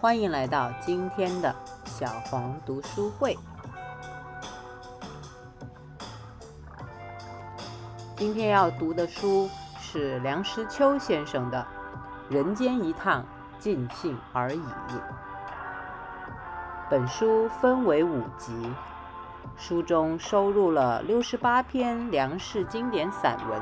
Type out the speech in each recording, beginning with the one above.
欢迎来到今天的小黄读书会。今天要读的书是梁实秋先生的《人间一趟，尽兴而已》。本书分为五集，书中收录了六十八篇梁氏经典散文，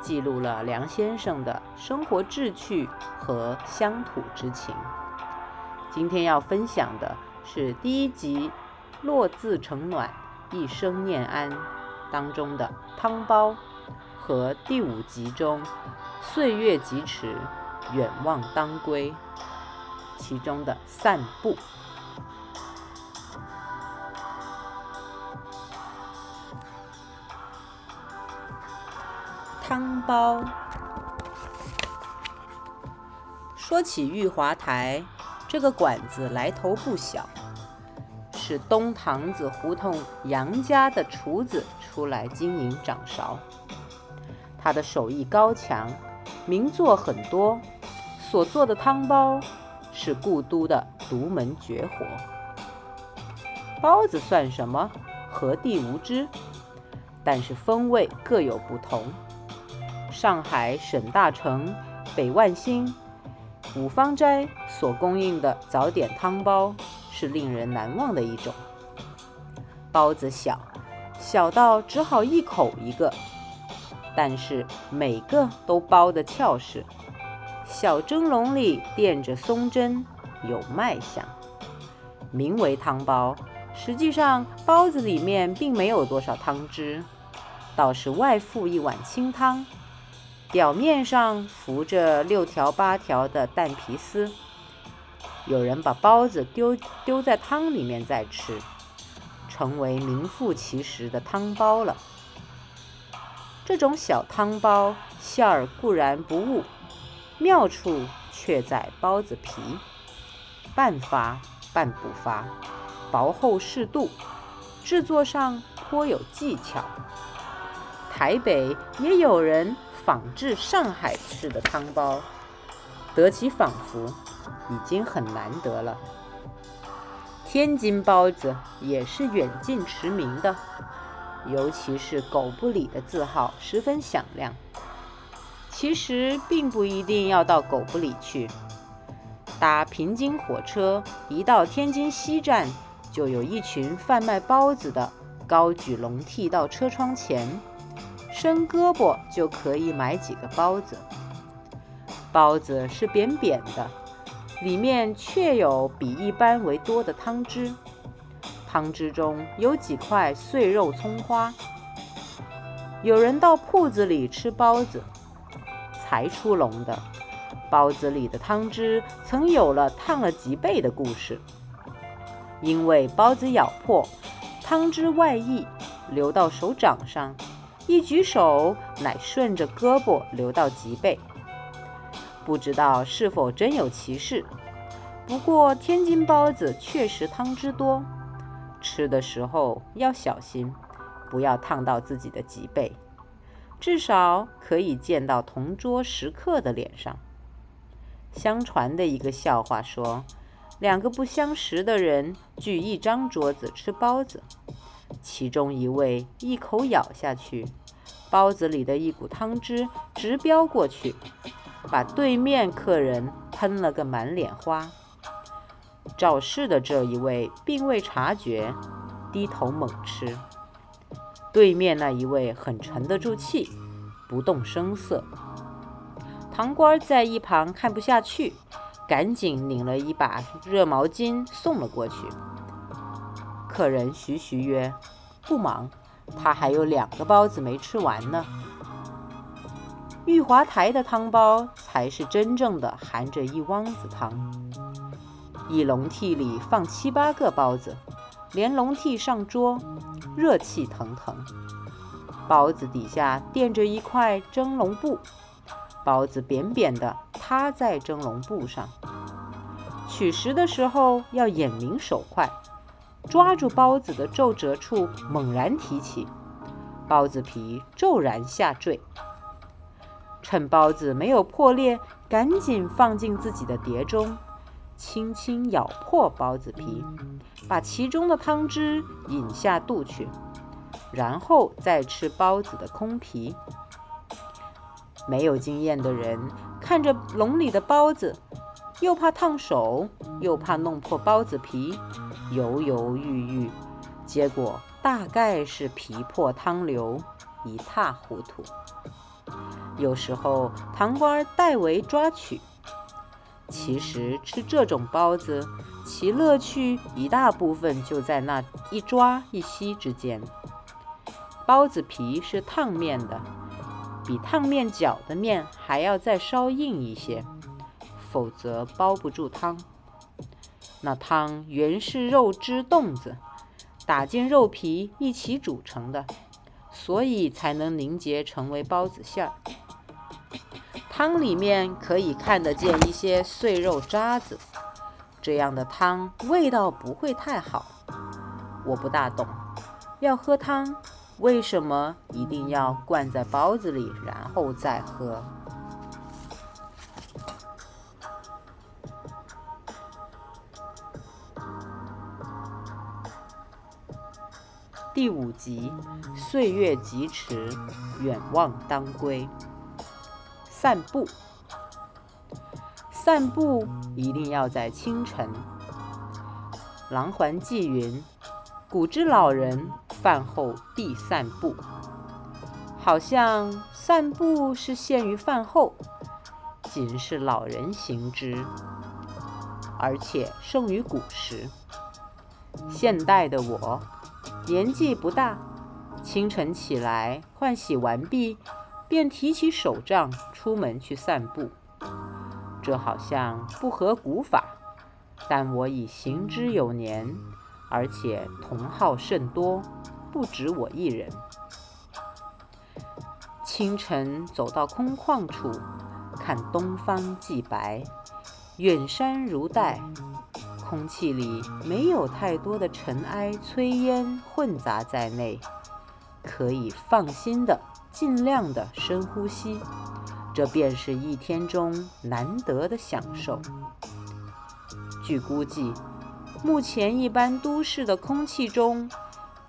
记录了梁先生的生活志趣和乡土之情。今天要分享的是第一集“落字成暖，一生念安”当中的汤包，和第五集中“岁月疾驰，远望当归”其中的散步。汤包。说起玉华台。这个馆子来头不小，是东堂子胡同杨家的厨子出来经营掌勺。他的手艺高强，名作很多，所做的汤包是故都的独门绝活。包子算什么？何地无知？但是风味各有不同。上海沈大成、北万兴。五芳斋所供应的早点汤包是令人难忘的一种。包子小，小到只好一口一个，但是每个都包得俏实。小蒸笼里垫着松针，有卖相。名为汤包，实际上包子里面并没有多少汤汁，倒是外附一碗清汤。表面上浮着六条八条的蛋皮丝，有人把包子丢丢在汤里面再吃，成为名副其实的汤包了。这种小汤包馅儿固然不误，妙处却在包子皮，半发半不发，薄厚适度，制作上颇有技巧。台北也有人。仿制上海式的汤包，得其仿佛已经很难得了。天津包子也是远近驰名的，尤其是狗不理的字号十分响亮。其实并不一定要到狗不理去，搭平津火车一到天津西站，就有一群贩卖包子的高举笼屉到车窗前。伸胳膊就可以买几个包子，包子是扁扁的，里面却有比一般为多的汤汁，汤汁中有几块碎肉葱花。有人到铺子里吃包子，才出笼的包子里的汤汁曾有了烫了几倍的故事，因为包子咬破，汤汁外溢，流到手掌上。一举手，乃顺着胳膊流到脊背。不知道是否真有其事，不过天津包子确实汤汁多，吃的时候要小心，不要烫到自己的脊背。至少可以溅到同桌食客的脸上。相传的一个笑话说，两个不相识的人聚一张桌子吃包子。其中一位一口咬下去，包子里的一股汤汁直飙过去，把对面客人喷了个满脸花。肇事的这一位并未察觉，低头猛吃。对面那一位很沉得住气，不动声色。堂倌在一旁看不下去，赶紧拧了一把热毛巾送了过去。客人徐徐曰：“不忙，他还有两个包子没吃完呢。”玉华台的汤包才是真正的含着一汪子汤，一笼屉里放七八个包子，连笼屉上桌，热气腾腾。包子底下垫着一块蒸笼布，包子扁扁的塌在蒸笼布上。取食的时候要眼明手快。抓住包子的皱褶处，猛然提起，包子皮骤然下坠。趁包子没有破裂，赶紧放进自己的碟中，轻轻咬破包子皮，把其中的汤汁饮下肚去，然后再吃包子的空皮。没有经验的人看着笼里的包子，又怕烫手，又怕弄破包子皮，犹犹豫豫，结果大概是皮破汤流，一塌糊涂。有时候堂官代为抓取。其实吃这种包子，其乐趣一大部分就在那一抓一吸之间。包子皮是烫面的，比烫面饺的面还要再稍硬一些，否则包不住汤。那汤原是肉汁冻子，打进肉皮一起煮成的，所以才能凝结成为包子馅儿。汤里面可以看得见一些碎肉渣子，这样的汤味道不会太好。我不大懂，要喝汤，为什么一定要灌在包子里然后再喝？第五集，岁月疾驰，远望当归。散步，散步一定要在清晨。郎环记云：“古之老人饭后必散步。”好像散步是限于饭后，仅是老人行之，而且胜于古时。现代的我，年纪不大，清晨起来换洗完毕。便提起手杖出门去散步，这好像不合古法，但我已行之有年，而且同好甚多，不止我一人。清晨走到空旷处，看东方既白，远山如黛，空气里没有太多的尘埃炊烟混杂在内，可以放心的。尽量的深呼吸，这便是一天中难得的享受。据估计，目前一般都市的空气中，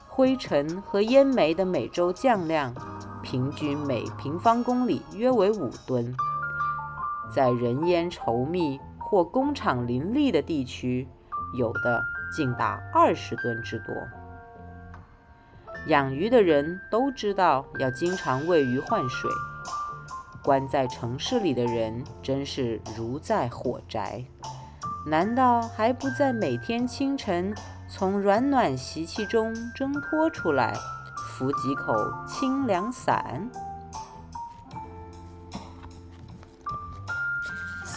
灰尘和烟煤的每周降量，平均每平方公里约为五吨。在人烟稠密或工厂林立的地区，有的竟达二十吨之多。养鱼的人都知道要经常喂鱼换水，关在城市里的人真是如在火宅。难道还不在每天清晨从软暖习气中挣脱出来，服几口清凉散？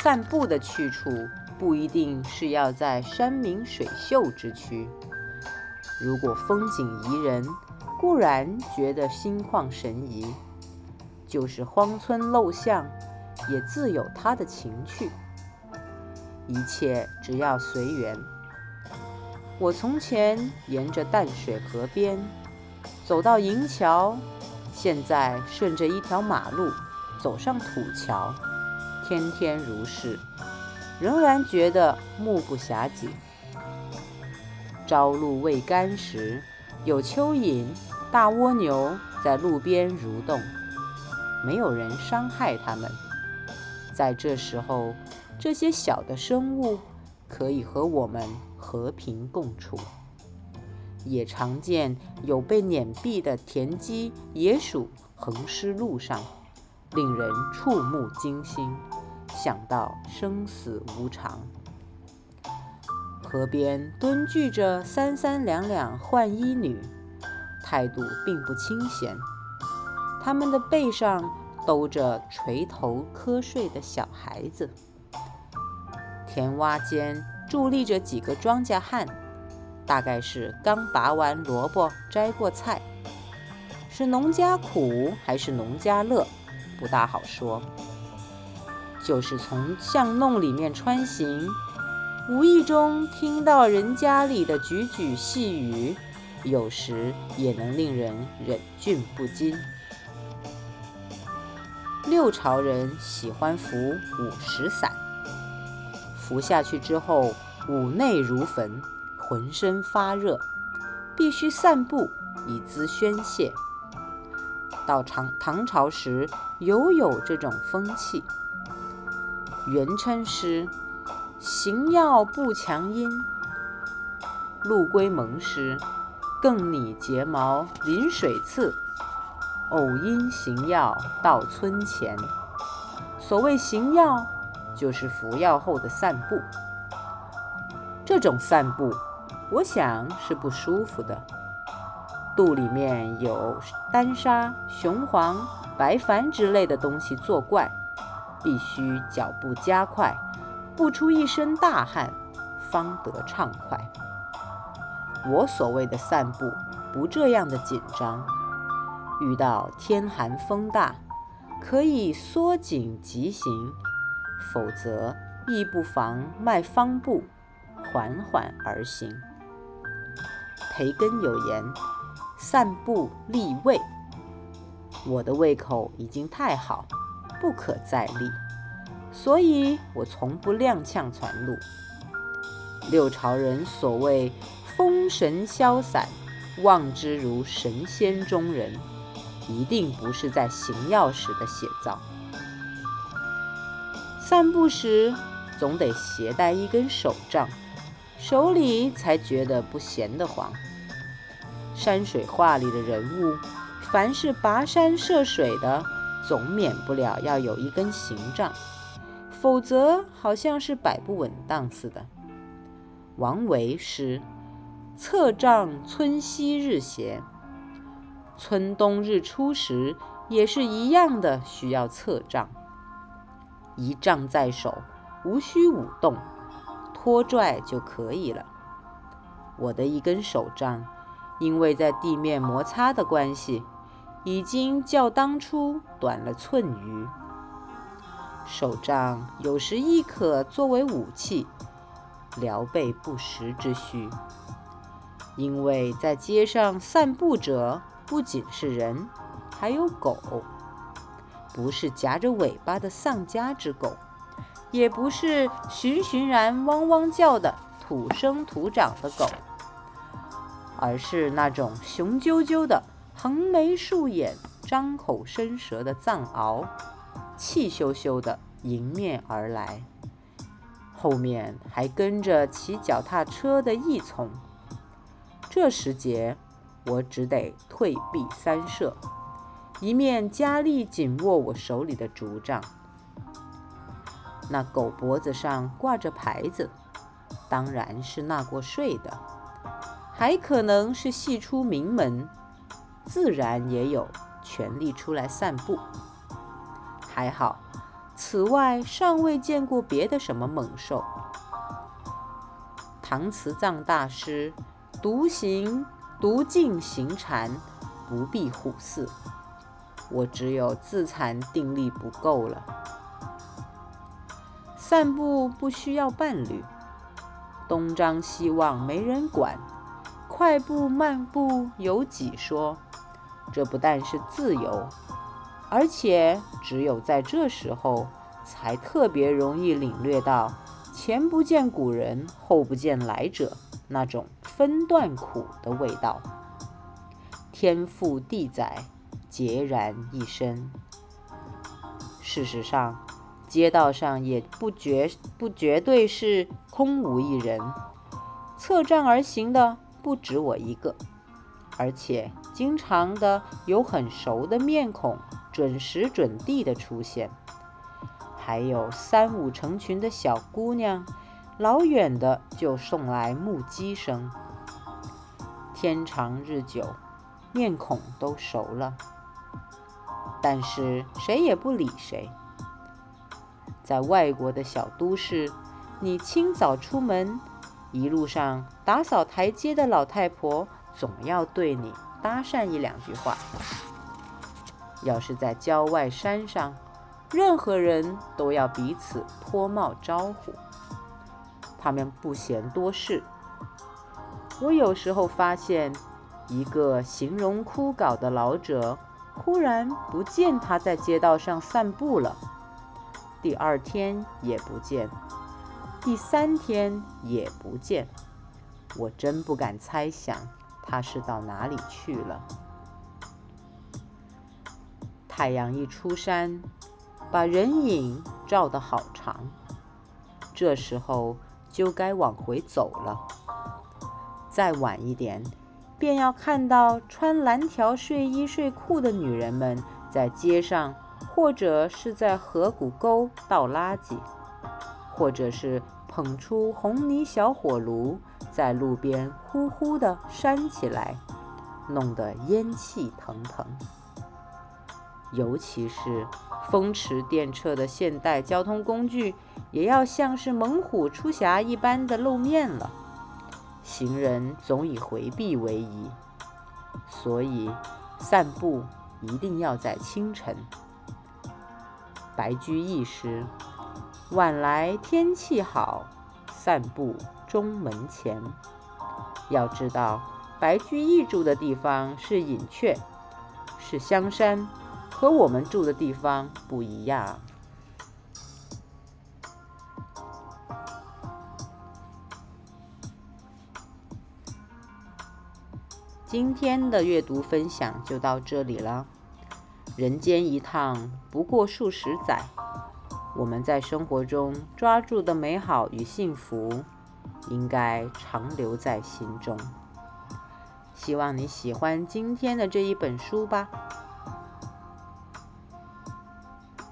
散步的去处不一定是要在山明水秀之区，如果风景宜人。固然觉得心旷神怡，就是荒村陋巷，也自有它的情趣。一切只要随缘。我从前沿着淡水河边走到银桥，现在顺着一条马路走上土桥，天天如是，仍然觉得目不暇接。朝露未干时，有蚯蚓。大蜗牛在路边蠕动，没有人伤害它们。在这时候，这些小的生物可以和我们和平共处。也常见有被碾毙的田鸡、野鼠横尸路上，令人触目惊心，想到生死无常。河边蹲踞着三三两两换衣女。态度并不清闲，他们的背上兜着垂头瞌睡的小孩子。田洼间伫立着几个庄稼汉，大概是刚拔完萝卜、摘过菜。是农家苦还是农家乐，不大好说。就是从巷弄里面穿行，无意中听到人家里的句句细语。有时也能令人忍俊不禁。六朝人喜欢扶五石散，服下去之后，五内如焚，浑身发热，必须散步以资宣泄。到唐唐朝时，犹有这种风气。元稹诗：“行药不强阴。”陆龟蒙诗：“更拟睫毛临水次，偶因行药到村前。”所谓行药，就是服药后的散步。这种散步，我想是不舒服的。肚里面有丹砂、雄黄、白矾之类的东西作怪，必须脚步加快，不出一身大汗，方得畅快。我所谓的散步，不这样的紧张。遇到天寒风大。可以缩紧疾行，否则亦不妨迈方步，缓缓而行。培根有言：“散步利胃。”我的胃口已经太好，不可再立，所以我从不踉跄传路。六朝人所谓“风神潇洒，望之如神仙中人”。一定不是在行药时的写照。散步时总得携带一根手杖，手里才觉得不闲得慌。山水画里的人物，凡是跋山涉水的，总免不了要有一根行杖，否则好像是摆不稳当似的。王维诗：“侧杖村西日斜。”春冬日出时也是一样的，需要侧杖。一杖在手，无需舞动，拖拽就可以了。我的一根手杖，因为在地面摩擦的关系，已经较当初短了寸余。手杖有时亦可作为武器，聊备不时之需。因为在街上散步者。不仅是人，还有狗，不是夹着尾巴的丧家之狗，也不是循循然汪汪叫的土生土长的狗，而是那种雄赳赳的横眉竖眼、张口伸舌的藏獒，气咻咻的迎面而来，后面还跟着骑脚踏车的异从。这时节。我只得退避三舍，一面加力紧握我手里的竹杖。那狗脖子上挂着牌子，当然是纳过税的，还可能是系出名门，自然也有权利出来散步。还好，此外尚未见过别的什么猛兽。唐慈藏大师独行。独径行禅，不必虎视。我只有自惭定力不够了。散步不需要伴侣，东张西望没人管，快步慢步有几说？这不但是自由，而且只有在这时候，才特别容易领略到前不见古人，后不见来者。那种分段苦的味道，天赋地载，孑然一身。事实上，街道上也不绝不绝对是空无一人，侧杖而行的不止我一个，而且经常的有很熟的面孔，准时准地的出现，还有三五成群的小姑娘。老远的就送来木屐声，天长日久，面孔都熟了，但是谁也不理谁。在外国的小都市，你清早出门，一路上打扫台阶的老太婆总要对你搭讪一两句话；要是在郊外山上，任何人都要彼此脱帽招呼。他们不嫌多事。我有时候发现，一个形容枯槁的老者，忽然不见他在街道上散步了，第二天也不见，第三天也不见。我真不敢猜想他是到哪里去了。太阳一出山，把人影照得好长。这时候就该往回走了。再晚一点，便要看到穿蓝条睡衣睡裤的女人们在街上，或者是在河谷沟倒垃圾，或者是捧出红泥小火炉，在路边呼呼地扇起来，弄得烟气腾腾。尤其是风驰电掣的现代交通工具，也要像是猛虎出匣一般的露面了。行人总以回避为宜，所以散步一定要在清晨。白居易诗：“晚来天气好，散步中门前。”要知道，白居易住的地方是隐阙，是香山。和我们住的地方不一样。今天的阅读分享就到这里了。人间一趟不过数十载，我们在生活中抓住的美好与幸福，应该长留在心中。希望你喜欢今天的这一本书吧。